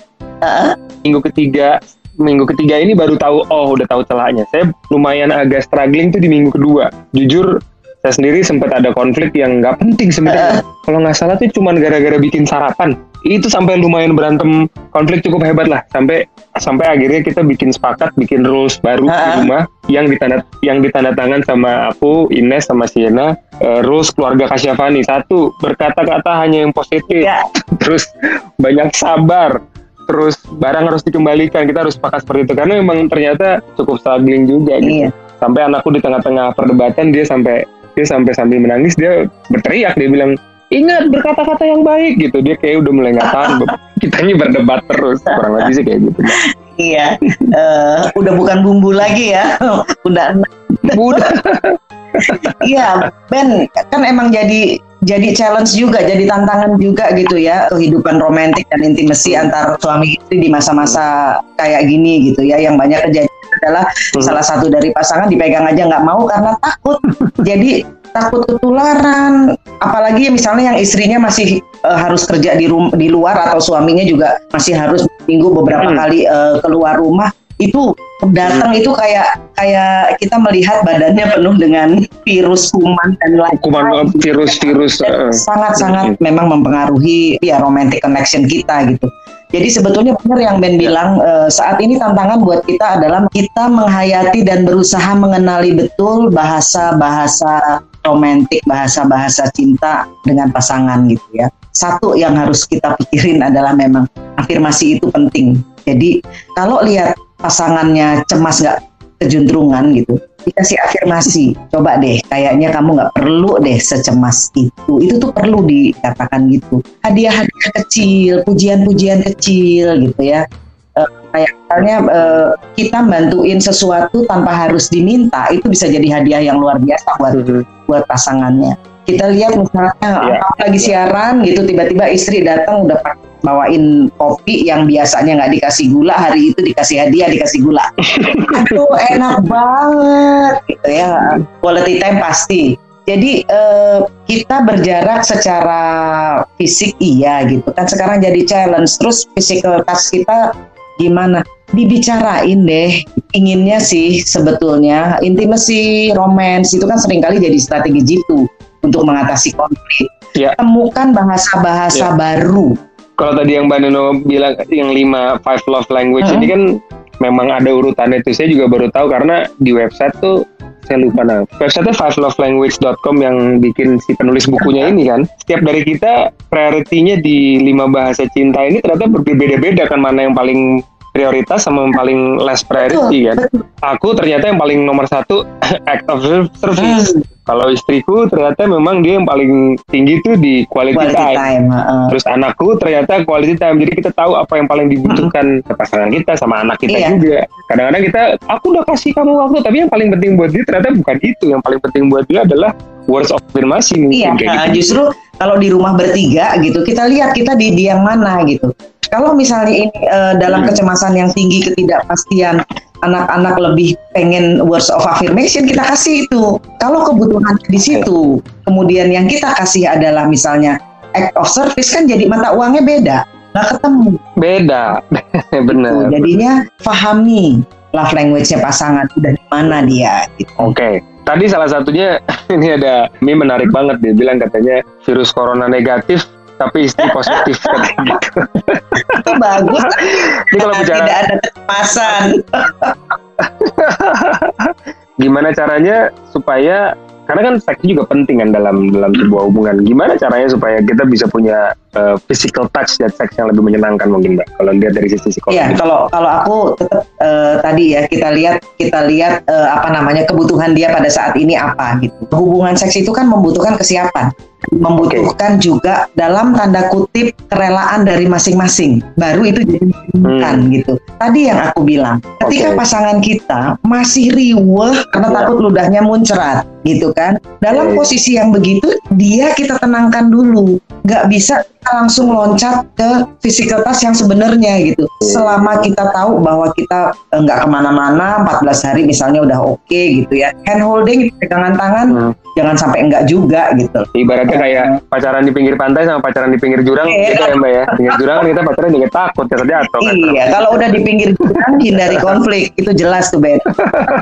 S3: Heeh.
S2: minggu ketiga minggu ketiga ini baru tahu oh udah tahu celahnya. Saya lumayan agak struggling tuh di minggu kedua. Jujur saya sendiri sempat ada konflik yang nggak penting sebenarnya. Kalau nggak salah tuh cuman gara-gara bikin sarapan. Itu sampai lumayan berantem. Konflik cukup hebat lah. Sampai sampai akhirnya kita bikin sepakat bikin rules baru di
S3: Ah.
S2: rumah yang ditanda yang ditanda tangan sama aku Ines sama Siena eh, rules keluarga Kasyafani. Satu berkata-kata hanya yang positif.
S3: Ya.
S2: terus banyak sabar terus barang harus dikembalikan kita harus sepakat seperti itu karena memang ternyata cukup struggling juga gitu
S3: Iya.
S2: sampai anakku di tengah-tengah perdebatan dia sampai dia sampai sambil menangis dia berteriak dia bilang ingat berkata-kata yang baik gitu dia kayak udah mulai nggak tahan kitanya berdebat terus kurang lebih sih kayak gitu
S3: Iya. Eh, udah bukan bumbu lagi ya. udah
S2: udah
S3: Iya, Ben kan emang jadi jadi challenge juga, jadi tantangan juga gitu ya kehidupan romantis dan intimasi antar suami istri di masa-masa kayak gini gitu ya. Yang banyak kejadian adalah
S2: Hmm.
S3: salah satu dari pasangan dipegang aja nggak mau karena takut. jadi takut ketularan. Apalagi misalnya yang istrinya masih eh, harus kerja di rum di luar atau suaminya juga masih harus minggu beberapa
S2: Hmm.
S3: kali eh, keluar rumah itu datang itu kayak kayak kita melihat badannya penuh dengan virus kuman dan lain
S2: kuman virus-virus eh,
S3: sangat-sangat memang mempengaruhi ya romantic connection kita gitu. Jadi sebetulnya benar yang Ben bilang eh, saat ini tantangan buat kita adalah kita menghayati dan berusaha mengenali betul bahasa-bahasa romantik, bahasa-bahasa cinta dengan pasangan gitu ya. Satu yang harus kita pikirin adalah memang afirmasi itu penting. Jadi kalau lihat pasangannya cemas nggak kejuntrungan gitu, dikasih afirmasi. Coba deh, kayaknya kamu nggak perlu deh secemas itu. Itu tuh perlu dikatakan gitu. Hadiah-hadiah kecil, pujian-pujian kecil gitu ya. Eh, kayak misalnya eh, kita bantuin sesuatu tanpa harus diminta, itu bisa jadi hadiah yang luar biasa buat
S2: mhm.
S3: buat pasangannya. Kita lihat misalnya apa lagi siaran gitu tiba-tiba istri datang udah pak- bawain kopi yang biasanya nggak dikasih gula hari itu dikasih hadiah dikasih gula. Aduh enak banget gitu ya. Quality time pasti. Jadi eh, kita berjarak secara fisik iya gitu kan sekarang jadi challenge terus physical touch kita gimana dibicarain deh inginnya sih sebetulnya intimasi romance itu kan sering kali jadi strategi jitu untuk mengatasi konflik
S2: Ya.
S3: temukan bahasa-bahasa
S2: Ya.
S3: baru
S2: kalau tadi yang Mbak Neno bilang yang lima five love language
S3: Hmm.
S2: ini kan memang ada urutannya itu. Saya juga baru tahu karena di website tuh saya lupa nah. Website fivelovelanguage.com yang bikin si penulis bukunya ini kan. Setiap dari kita prioritinya di lima bahasa cinta ini ternyata berbeda-beda kan mana yang paling prioritas sama yang paling less priority kan. Aku ternyata yang paling nomor satu act of service. Hmm. Kalau istriku ternyata memang dia yang paling tinggi tuh di quality, quality time. time uh. Terus anakku ternyata quality time. Jadi kita tahu apa yang paling dibutuhkan ke pasangan kita sama anak kita iya. juga. Kadang-kadang kita, aku udah kasih kamu waktu, tapi yang paling penting buat dia ternyata bukan itu. Yang paling penting buat dia adalah words of affirmation.
S3: Iya, nah, gitu. justru kalau di rumah bertiga gitu, kita lihat kita di, di yang mana gitu. Kalau misalnya ini uh, dalam hmm. kecemasan yang tinggi, ketidakpastian, anak-anak lebih pengen words of affirmation, kita kasih itu. Kalau kebutuhan di situ, kemudian yang kita kasih adalah misalnya act of service kan jadi mata uangnya beda, nggak ketemu.
S2: Beda, benar.
S3: Gitu. Jadinya pahami love language-nya pasangan udah di mana dia.
S2: Gitu. Oke. Okay. Tadi salah satunya ini ada meme menarik banget dia bilang katanya virus corona negatif tapi istri positif gitu.
S3: itu bagus ini kalau bicara tidak ada kecemasan
S2: gimana caranya supaya karena kan seks juga penting kan dalam dalam sebuah hubungan. Gimana caranya supaya kita bisa punya uh, physical touch dan seks yang lebih menyenangkan mungkin mbak? Kalau lihat dari sisi psikologis.
S3: Iya, kalau kalau aku tetap uh, tadi ya kita lihat kita lihat uh, apa namanya kebutuhan dia pada saat ini apa gitu. Hubungan seks itu kan membutuhkan kesiapan membutuhkan okay. juga dalam tanda kutip kerelaan dari masing-masing baru itu jadi hmm. gitu tadi yang aku bilang ketika okay. pasangan kita masih riweh karena yeah. takut ludahnya muncrat gitu kan dalam okay. posisi yang begitu dia kita tenangkan dulu nggak bisa langsung loncat ke physical touch yang sebenarnya gitu. Selama kita tahu bahwa kita eh, nggak ke mana-mana, 14 hari misalnya udah oke okay, gitu ya. Hand holding, pegangan tangan, hmm. jangan sampai enggak juga gitu.
S2: Ibaratnya kayak pacaran di pinggir pantai sama pacaran di pinggir jurang e, gitu ya mbak ya. Pinggir jurang kan kita pacaran juga takut ya jatuh.
S3: Kan? Iya, kalau udah di pinggir jurang hindari konflik itu jelas tuh bed.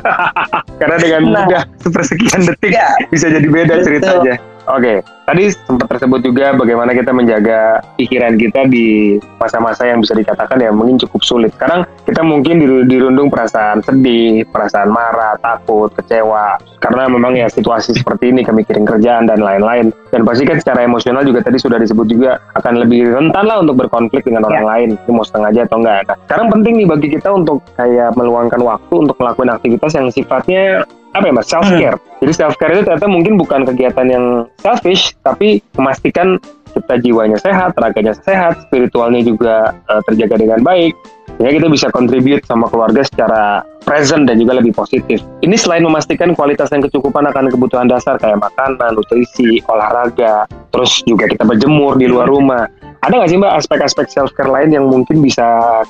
S2: Karena dengan nah, mudah sepersekian detik ya, bisa jadi beda betul. ceritanya. Oke, tadi sempat tersebut juga bagaimana kita menjaga pikiran kita di masa-masa yang bisa dikatakan ya mungkin cukup sulit. Sekarang kita mungkin dirundung perasaan sedih, perasaan marah, takut, kecewa, karena memang ya situasi seperti ini, kemikirin kerjaan dan lain-lain. Dan pasti kan secara emosional juga tadi sudah disebut juga akan lebih rentan lah untuk berkonflik dengan orang ya. lain, itu mau sengaja atau enggak. Nah, sekarang penting nih bagi kita untuk kayak meluangkan waktu untuk melakukan aktivitas yang sifatnya apa ya mas self care. Hmm. Jadi self care itu ternyata mungkin bukan kegiatan yang selfish, tapi memastikan kita jiwanya sehat, raganya sehat, spiritualnya juga uh, terjaga dengan baik, sehingga kita bisa contribute sama keluarga secara present dan juga lebih positif. Ini selain memastikan kualitas dan kecukupan akan kebutuhan dasar kayak makanan, nutrisi, olahraga, terus juga kita berjemur di luar rumah ada nggak sih mbak aspek-aspek self care lain yang mungkin bisa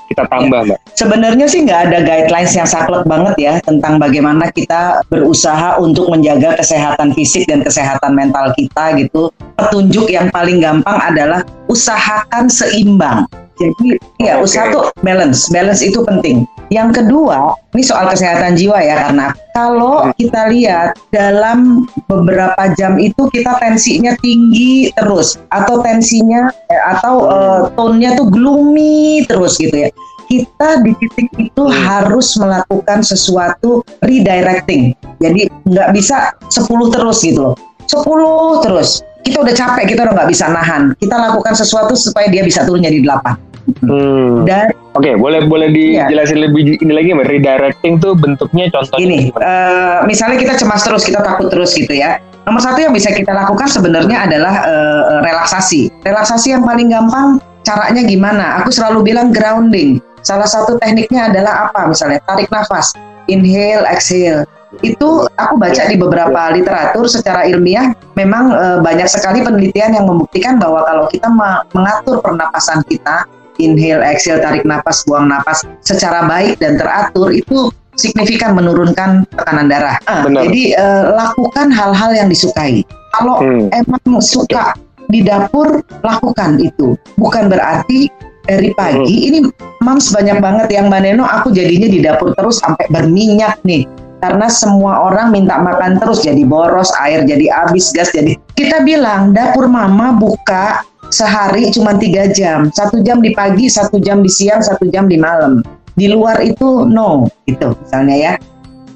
S2: kita tambah mbak?
S3: Sebenarnya sih nggak ada guidelines yang saklek banget ya tentang bagaimana kita berusaha untuk menjaga kesehatan fisik dan kesehatan mental kita gitu. Petunjuk yang paling gampang adalah usahakan seimbang. Jadi ya okay. usaha tuh balance, balance itu penting. Yang kedua, ini soal kesehatan jiwa ya karena kalau hmm. kita lihat dalam beberapa jam itu kita tensinya tinggi terus atau tensinya eh, atau uh, tone-nya tuh gloomy terus gitu ya. Kita di titik itu hmm. harus melakukan sesuatu redirecting. Jadi nggak bisa 10 terus gitu loh. 10 terus. Kita udah capek, kita udah nggak bisa nahan. Kita lakukan sesuatu supaya dia bisa turun jadi 8
S2: Hmm. Dan Oke, okay, boleh boleh iya. dijelasin ya. lebih ini lagi mbak. Redirecting tuh bentuknya contohnya
S3: Ini, uh, misalnya kita cemas terus, kita takut terus gitu ya. Nomor satu yang bisa kita lakukan sebenarnya adalah uh, relaksasi. Relaksasi yang paling gampang caranya gimana? Aku selalu bilang grounding. Salah satu tekniknya adalah apa? Misalnya tarik nafas, inhale, exhale. Itu aku baca di beberapa literatur secara ilmiah memang e, banyak sekali penelitian yang membuktikan bahwa kalau kita mengatur pernapasan kita inhale, exhale, tarik nafas, buang nafas secara baik dan teratur itu signifikan menurunkan tekanan darah. Ah, jadi uh, lakukan hal-hal yang disukai. Kalau hmm. emang suka di dapur, lakukan itu. Bukan berarti dari pagi hmm. ini mams banyak banget yang Mbak Neno aku jadinya di dapur terus sampai berminyak nih karena semua orang minta makan terus jadi boros air jadi habis gas jadi kita bilang dapur mama buka sehari cuma tiga jam, satu jam di pagi, satu jam di siang, satu jam di malam. di luar itu no gitu misalnya ya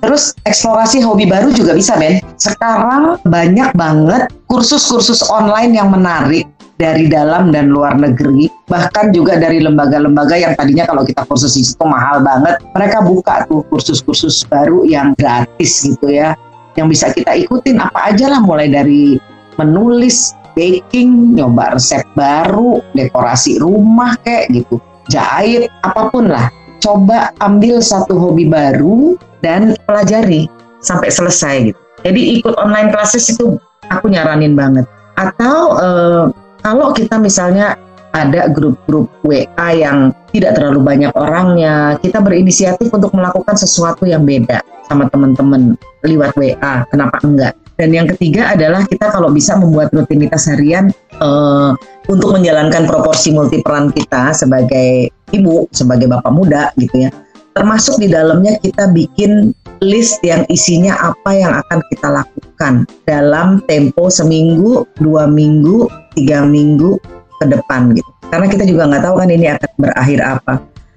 S3: Terus eksplorasi hobi baru juga bisa Ben. Sekarang banyak banget kursus-kursus online yang menarik dari dalam dan luar negeri, bahkan juga dari lembaga-lembaga yang tadinya kalau kita kursus itu mahal banget, mereka buka tuh kursus-kursus baru yang gratis gitu ya, yang bisa kita ikutin apa aja lah mulai dari menulis, baking, nyoba resep baru, dekorasi rumah kayak gitu, jahit, apa pun lah. Coba ambil satu hobi baru dan pelajari sampai selesai gitu. Jadi ikut online classes itu aku nyaranin banget. Atau eh, kalau kita misalnya ada grup-grup WA yang tidak terlalu banyak orangnya, kita berinisiatif untuk melakukan sesuatu yang beda sama teman-teman lewat WA. Kenapa enggak? Dan yang ketiga adalah kita kalau bisa membuat rutinitas harian uh, untuk menjalankan proporsi multiperan kita sebagai ibu, sebagai bapak muda gitu ya termasuk di dalamnya kita bikin list yang isinya apa yang akan kita lakukan dalam tempo seminggu, dua minggu, tiga minggu ke depan gitu. Karena kita juga nggak tahu kan ini akan berakhir apa.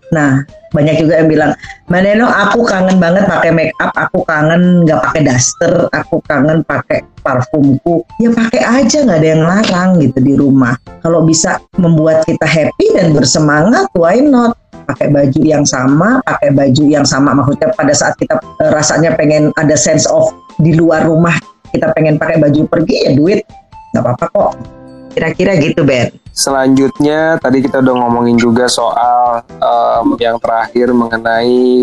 S3: Nah, banyak juga yang bilang, Mbak Neno, aku kangen banget pakai make up, aku kangen nggak pakai daster, aku kangen pakai parfumku. Ya pakai aja, nggak ada yang larang gitu di rumah. Kalau bisa membuat kita happy dan bersemangat, why not? pakai baju yang sama, pakai baju yang sama maksudnya pada saat kita uh, rasanya pengen ada sense of di luar rumah kita pengen pakai baju pergi ya duit nggak apa-apa kok. Kira-kira gitu Ben.
S2: Selanjutnya tadi kita udah ngomongin juga soal um, yang terakhir mengenai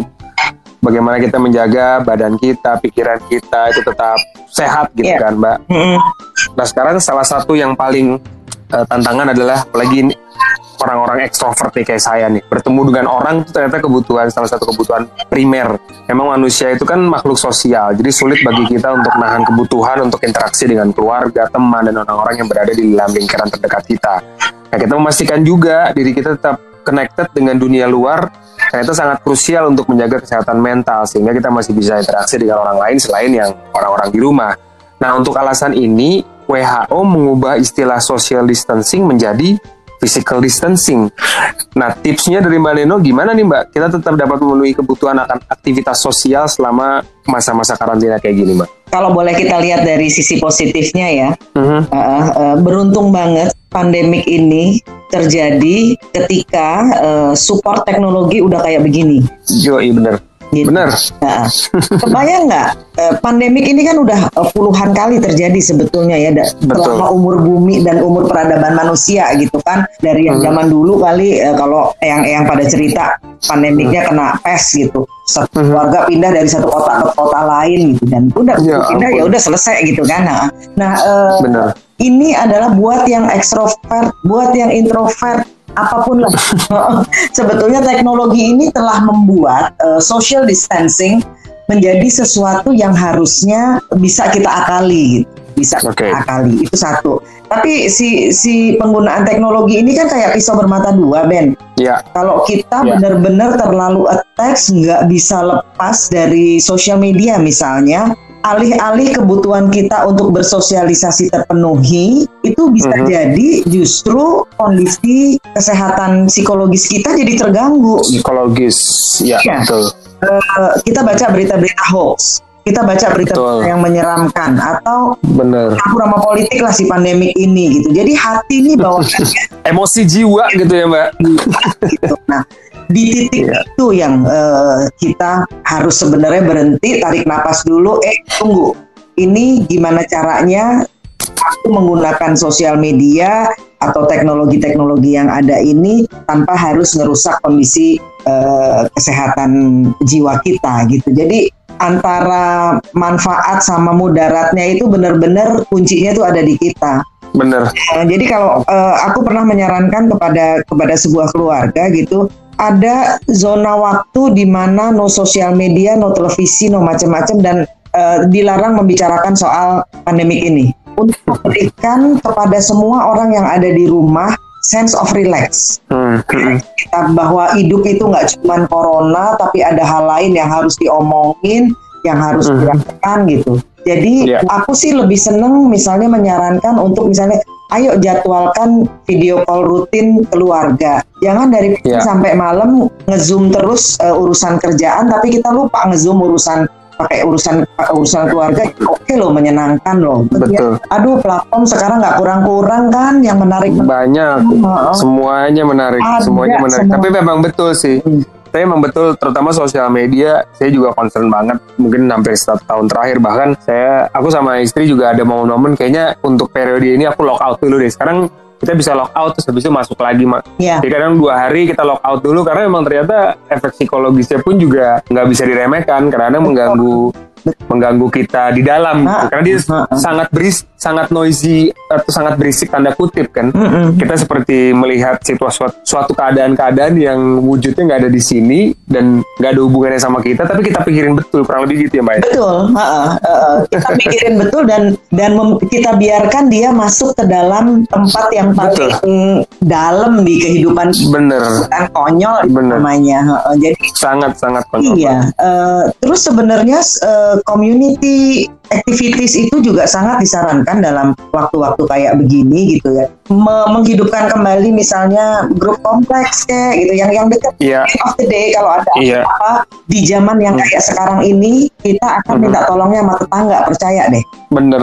S2: bagaimana kita menjaga badan kita, pikiran kita itu tetap sehat gitu yeah. kan, Mbak. Mm -hmm. Nah sekarang salah satu yang paling uh, tantangan adalah apalagi orang-orang ekstrovert nih kayak saya nih. Bertemu dengan orang itu ternyata kebutuhan salah satu kebutuhan primer. Memang manusia itu kan makhluk sosial jadi sulit bagi kita untuk nahan kebutuhan untuk interaksi dengan keluarga teman dan orang-orang yang berada di dalam lingkaran terdekat kita. Nah kita memastikan juga diri kita tetap connected dengan dunia luar ternyata sangat krusial untuk menjaga kesehatan mental sehingga kita masih bisa interaksi dengan orang lain selain yang orang-orang di rumah. Nah untuk alasan ini WHO mengubah istilah social distancing menjadi physical distancing. Nah, tipsnya dari Mbak Neno gimana nih Mbak? Kita tetap dapat memenuhi kebutuhan akan aktivitas sosial selama masa-masa karantina kayak gini Mbak?
S3: Kalau boleh kita lihat dari sisi positifnya ya, uh-huh. uh, uh, beruntung banget pandemik ini terjadi ketika uh, support teknologi udah kayak begini.
S2: Yo, iya bener
S3: Gitu. Benar. Nah, kebayang nggak eh, pandemik ini kan udah eh, puluhan kali terjadi sebetulnya ya selama umur bumi dan umur peradaban manusia gitu kan dari yang hmm. zaman dulu kali eh, kalau yang yang pada cerita pandemiknya hmm. kena pes gitu satu hmm. keluarga pindah dari satu kota ke kota lain gitu dan udah ya, pindah ya udah selesai gitu kan nah, nah uh, ini adalah buat yang ekstrovert buat yang introvert apa pun lah. Sebetulnya teknologi ini telah membuat uh, social distancing menjadi sesuatu yang harusnya bisa kita akali. Bisa okay. kita akali. Itu satu. Tapi si si penggunaan teknologi ini kan kayak pisau bermata dua, Ben.
S2: Ya.
S3: Kalau kita ya. benar-benar terlalu attach, nggak bisa lepas dari sosial media misalnya, alih-alih kebutuhan kita untuk bersosialisasi terpenuhi, itu bisa mm -hmm. jadi justru kondisi kesehatan psikologis kita jadi terganggu.
S2: Psikologis, ya, ya. betul.
S3: Uh, kita baca berita-berita hoax, kita baca berita Betul. yang menyeramkan atau
S2: bener
S3: campur sama politik lah si pandemik ini gitu. Jadi hati ini bawa
S2: emosi jiwa gitu ya mbak.
S3: gitu. Nah di titik yeah. itu yang uh, kita harus sebenarnya berhenti tarik napas dulu. Eh tunggu ini gimana caranya aku menggunakan sosial media atau teknologi-teknologi yang ada ini tanpa harus ngerusak kondisi uh, kesehatan jiwa kita gitu. Jadi antara manfaat sama mudaratnya itu benar-benar kuncinya itu ada di kita.
S2: Benar.
S3: Nah, jadi kalau uh, aku pernah menyarankan kepada kepada sebuah keluarga gitu, ada zona waktu di mana no sosial media, no televisi, no macam-macam dan uh, dilarang membicarakan soal pandemik ini untuk memberikan kepada semua orang yang ada di rumah sense of relax. Hmm. Kita bahwa hidup itu nggak cuma corona, tapi ada hal lain yang harus diomongin, yang harus hmm. dilakukan gitu. Jadi yeah. aku sih lebih seneng misalnya menyarankan untuk misalnya ayo jadwalkan video call rutin keluarga. Jangan dari pagi
S2: Ya.
S3: sampai malam ngezoom terus eh, urusan kerjaan, tapi kita lupa ngezoom urusan pakai urusan urusan keluarga. Oke loh, menyenangkan loh.
S2: Betul.
S3: Aduh, platform sekarang nggak kurang-kurang kan yang menarik.
S2: Banyak,
S3: Heeh.
S2: semuanya menarik,
S3: Ada
S2: semuanya menarik.
S3: semua.
S2: Tapi memang betul sih.
S3: Hmm.
S2: Tapi memang betul, terutama sosial media, saya juga concern banget. Mungkin hampir satu tahun terakhir bahkan saya, aku sama istri juga ada momen-momen kayaknya untuk periode ini aku lock out dulu deh. Sekarang kita bisa lock out terus habis itu masuk lagi, Mak.
S3: Ya,
S2: Jadi kadang dua hari kita lock out dulu karena memang ternyata efek psikologisnya pun juga nggak bisa diremehkan karena mengganggu mengganggu kita di dalam gitu.
S3: Ah,
S2: karena dia
S3: ah, ah.
S2: sangat beris sangat noisy atau sangat berisik tanda kutip kan
S3: Mm-mm.
S2: kita seperti melihat situasi suatu, suatu keadaan-keadaan yang wujudnya nggak ada di sini dan nggak ada hubungannya sama kita tapi kita pikirin betul kurang lebih gitu ya mbak ya?
S3: Betul, heeh, heeh. kita pikirin betul dan dan kita biarkan dia masuk ke dalam tempat yang paling mm, dalam di kehidupan
S2: bener
S3: kan konyol
S2: Bener.
S3: namanya. heeh. Jadi
S2: sangat sangat konyol
S3: iya, eh, terus sebenarnya eh, community activities itu juga sangat disarankan dalam waktu-waktu kayak begini gitu ya. Me- menghidupkan kembali misalnya grup kompleks kayak gitu yang yang dekat
S2: iya.
S3: End of the day. Kalau ada
S2: Iya.
S3: apa di zaman yang kayak sekarang ini kita akan
S2: Mhm.
S3: minta tolongnya sama tetangga percaya deh.
S2: Bener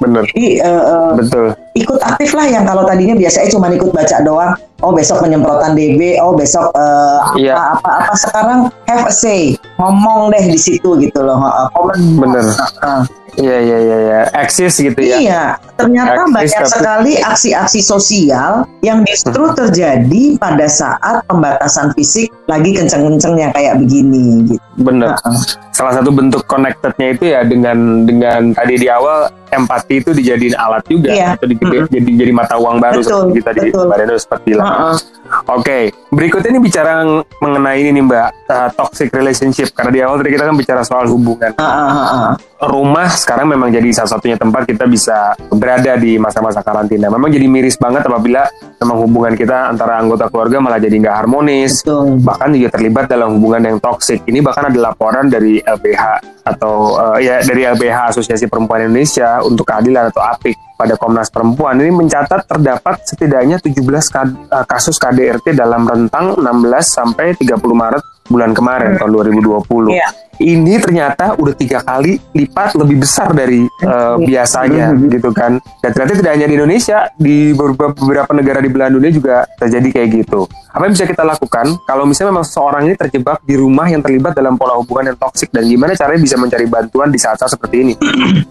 S2: bener.
S3: Jadi eh, eh,
S2: betul.
S3: ikut aktif lah yang kalau tadinya biasanya cuma ikut baca doang oh besok penyemprotan DB oh besok eh,
S2: Iya.
S3: apa apa apa sekarang have a say ngomong deh di situ gitu loh komen
S2: Bener.
S3: Heeh.
S2: iya iya iya iya eksis gitu ya
S3: Iya, ternyata
S2: Aktif,
S3: banyak
S2: tapi-
S3: sekali aksi-aksi sosial yang justru
S2: Hmm.
S3: terjadi pada saat pembatasan fisik lagi kenceng-kencengnya kayak begini gitu.
S2: Bener
S3: Heeh.
S2: salah satu bentuk connectednya itu ya dengan dengan tadi di awal empati itu dijadiin alat juga
S3: Iya.
S2: atau di-
S3: Mm-mm.
S2: jadi jadi mata uang baru
S3: Betul,
S2: seperti tadi
S3: betul.
S2: Mbak Reno sempat bilang.
S3: Heeh.
S2: Oke, berikutnya ini bicara mengenai ini nih Mbak, uh, toxic relationship. Karena di awal tadi kita kan bicara soal hubungan.
S3: Heeh, heeh.
S2: Rumah sekarang memang jadi salah satunya tempat kita bisa berada di masa-masa karantina. Memang jadi miris banget apabila memang hubungan kita antara anggota keluarga malah jadi nggak harmonis.
S3: Betul.
S2: Bahkan juga terlibat dalam hubungan yang toksik. Ini bahkan ada laporan dari LBH atau uh, ya dari LBH Asosiasi Perempuan Indonesia untuk Keadilan atau APIK pada Komnas Perempuan ini mencatat terdapat setidaknya 17 ka- uh, kasus KDRT dalam rentang 16 sampai 30 Maret bulan kemarin tahun 2020.
S3: Iya.
S2: Ini ternyata udah tiga kali lipat lebih besar dari uh, biasanya gitu kan. Dan ternyata tidak hanya di Indonesia, di beberapa, beberapa negara di belahan dunia juga terjadi kayak gitu. Apa yang bisa kita lakukan kalau misalnya memang seorang ini terjebak di rumah yang terlibat dalam pola hubungan yang toksik dan gimana caranya bisa mencari bantuan di saat-saat seperti ini?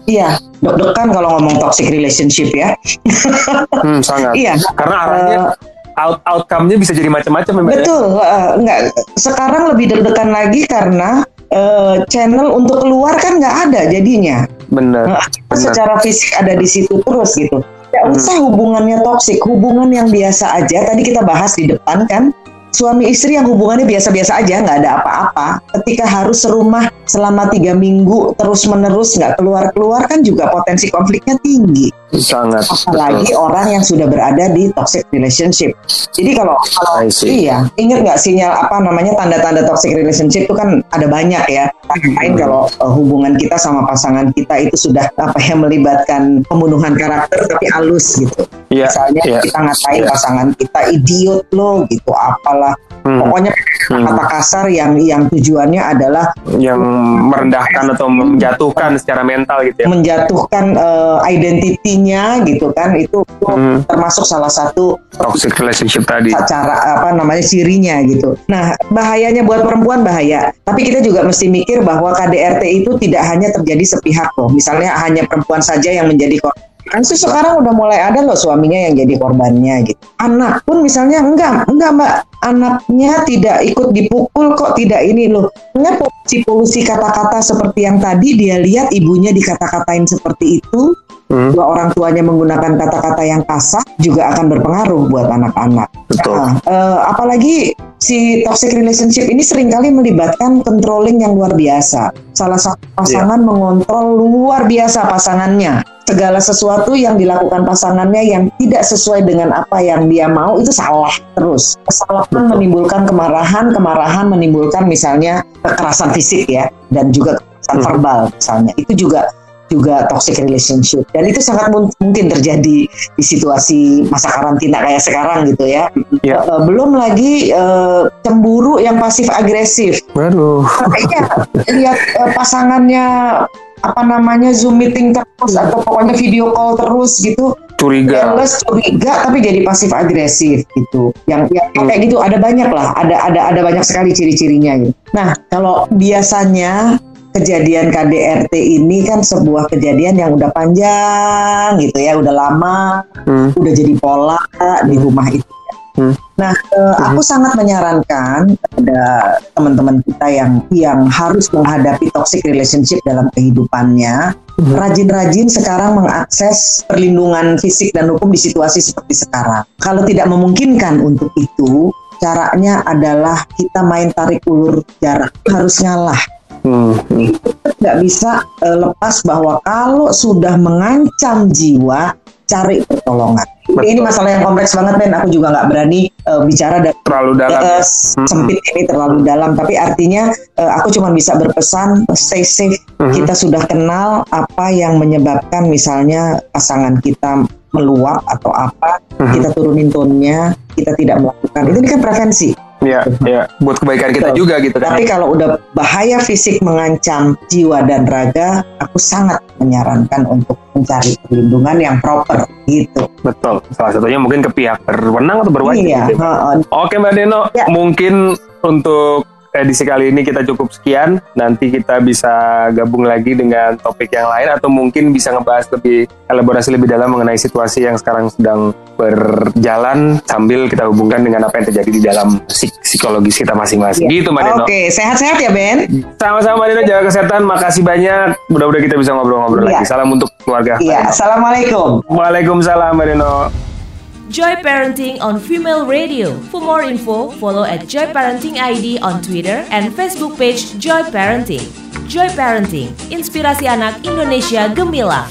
S3: Iya, deg-degan kalau ngomong toxic relationship ya.
S2: Hmm, sangat.
S3: Iya.
S2: Karena arahnya out outcome-nya bisa jadi macam-macam ya?
S3: Betul, eh, enggak. Sekarang lebih deg-degan lagi karena eh, channel untuk keluar kan nggak ada jadinya.
S2: Bener.
S3: Nah,
S2: benar.
S3: secara fisik ada di situ terus gitu. Tidak
S2: Hmm.
S3: usah hubungannya toksik, hubungan yang biasa aja. Tadi kita bahas di depan kan, suami istri yang hubungannya biasa-biasa aja, nggak ada apa-apa. Ketika harus serumah selama tiga minggu terus menerus nggak keluar-keluar kan juga potensi konfliknya tinggi.
S2: Sangat.
S3: Apalagi
S2: betul.
S3: orang yang sudah berada di toxic relationship. Jadi kalau iya, ingat nggak sinyal apa namanya tanda-tanda toxic relationship itu kan ada banyak ya. Lain
S2: Hmm.
S3: kalau uh, hubungan kita sama pasangan kita itu sudah apa ya melibatkan pembunuhan karakter tapi halus gitu.
S2: Iya,
S3: Misalnya
S2: iya.
S3: kita ngatain
S2: Iya.
S3: pasangan kita idiot lo gitu, apalah.
S2: Hmm.
S3: Pokoknya
S2: Hmm.
S3: kata kasar yang yang tujuannya adalah
S2: yang merendahkan atau menjatuhkan secara mental gitu ya.
S3: menjatuhkan uh, identitinya gitu kan itu,
S2: Hmm.
S3: termasuk salah satu
S2: Toxic relationship tadi.
S3: cara apa namanya cirinya gitu. Nah, bahayanya buat perempuan bahaya. Tapi kita juga mesti mikir bahwa KDRT itu tidak hanya terjadi sepihak loh. Misalnya hanya perempuan saja yang menjadi korban. Kan sih sekarang udah mulai ada loh suaminya yang jadi korbannya gitu. Anak pun misalnya enggak, enggak mbak, anaknya tidak ikut dipukul kok tidak ini loh. Enggak polusi-polusi kata-kata seperti yang tadi dia lihat ibunya dikata-katain seperti itu,
S2: Hmm,
S3: dua orang tuanya menggunakan kata-kata yang kasar juga akan berpengaruh buat anak-anak.
S2: betul.
S3: Nah, eh, apalagi si toxic relationship ini sering kali melibatkan controlling yang luar biasa. Salah satu pasangan mengontrol luar biasa pasangannya. Segala sesuatu yang dilakukan pasangannya yang tidak sesuai dengan apa yang dia mau itu salah terus. Kesalahan menimbulkan kemarahan, kemarahan menimbulkan misalnya kekerasan fisik ya dan juga kekerasan
S2: Hmm.
S3: verbal misalnya. Itu juga juga toxic relationship dan itu sangat mungkin terjadi di situasi masa karantina kayak sekarang gitu ya.
S2: Ya.
S3: Uh, belum lagi uh, cemburu yang pasif agresif.
S2: Waduh.
S3: Kayaknya lihat uh, pasangannya apa namanya zoom meeting terus atau pokoknya video call terus gitu.
S2: Curiga.
S3: Jealous curiga tapi jadi pasif agresif gitu. Yang, yang hmm. kayak gitu ada banyak lah. Ada ada ada banyak sekali ciri-cirinya gitu. Nah kalau biasanya kejadian KDRT ini kan sebuah kejadian yang udah panjang gitu ya udah lama hmm. udah jadi pola di rumah itu Hmm. Nah, eh, aku hmm. sangat menyarankan pada teman-teman kita yang yang harus menghadapi toxic relationship dalam kehidupannya, hmm. rajin-rajin sekarang mengakses perlindungan fisik dan hukum di situasi seperti sekarang. Kalau tidak memungkinkan untuk itu, caranya adalah kita main tarik ulur jarak, harus ngalah. Hmm. Nggak bisa uh, lepas bahwa kalau sudah mengancam jiwa, cari pertolongan. Betul. Ini masalah yang kompleks banget Ben. Aku juga nggak berani uh, bicara dan
S2: terlalu dalam. Uh,
S3: sempit ini terlalu dalam. Tapi artinya uh, aku cuma bisa berpesan stay safe. Uh-huh. Kita sudah kenal apa yang menyebabkan misalnya pasangan kita meluap atau apa. Uh-huh. Kita turunin tonnya. Kita tidak melakukan. Itu kan prevensi.
S2: Ya, ya, buat kebaikan kita Betul. juga gitu
S3: kan. Tapi kalau udah bahaya fisik mengancam jiwa dan raga, aku sangat menyarankan untuk mencari perlindungan yang proper gitu.
S2: Betul. Salah satunya mungkin ke pihak berwenang atau berwajib. Iya. Gitu. Oke Mbak Deno, ya. mungkin untuk edisi kali ini kita cukup sekian. Nanti kita bisa gabung lagi dengan topik yang lain atau mungkin bisa ngebahas lebih elaborasi lebih dalam mengenai situasi yang sekarang sedang berjalan sambil kita hubungkan dengan apa yang terjadi di dalam psik psikologis kita masing-masing. Ya. Gitu Mbak Deno.
S3: Oke, sehat-sehat ya Ben.
S2: Sama-sama Mbak Deno, jaga kesehatan. Makasih banyak. Mudah-mudahan kita bisa ngobrol-ngobrol ya. lagi. Salam untuk keluarga.
S3: Iya, Assalamualaikum.
S2: Waalaikumsalam Mbak Deno.
S1: Joy Parenting on Female Radio. For more info, follow at Joy Parenting ID on Twitter and Facebook page Joy Parenting. Joy Parenting, inspirasi anak Indonesia gemilang.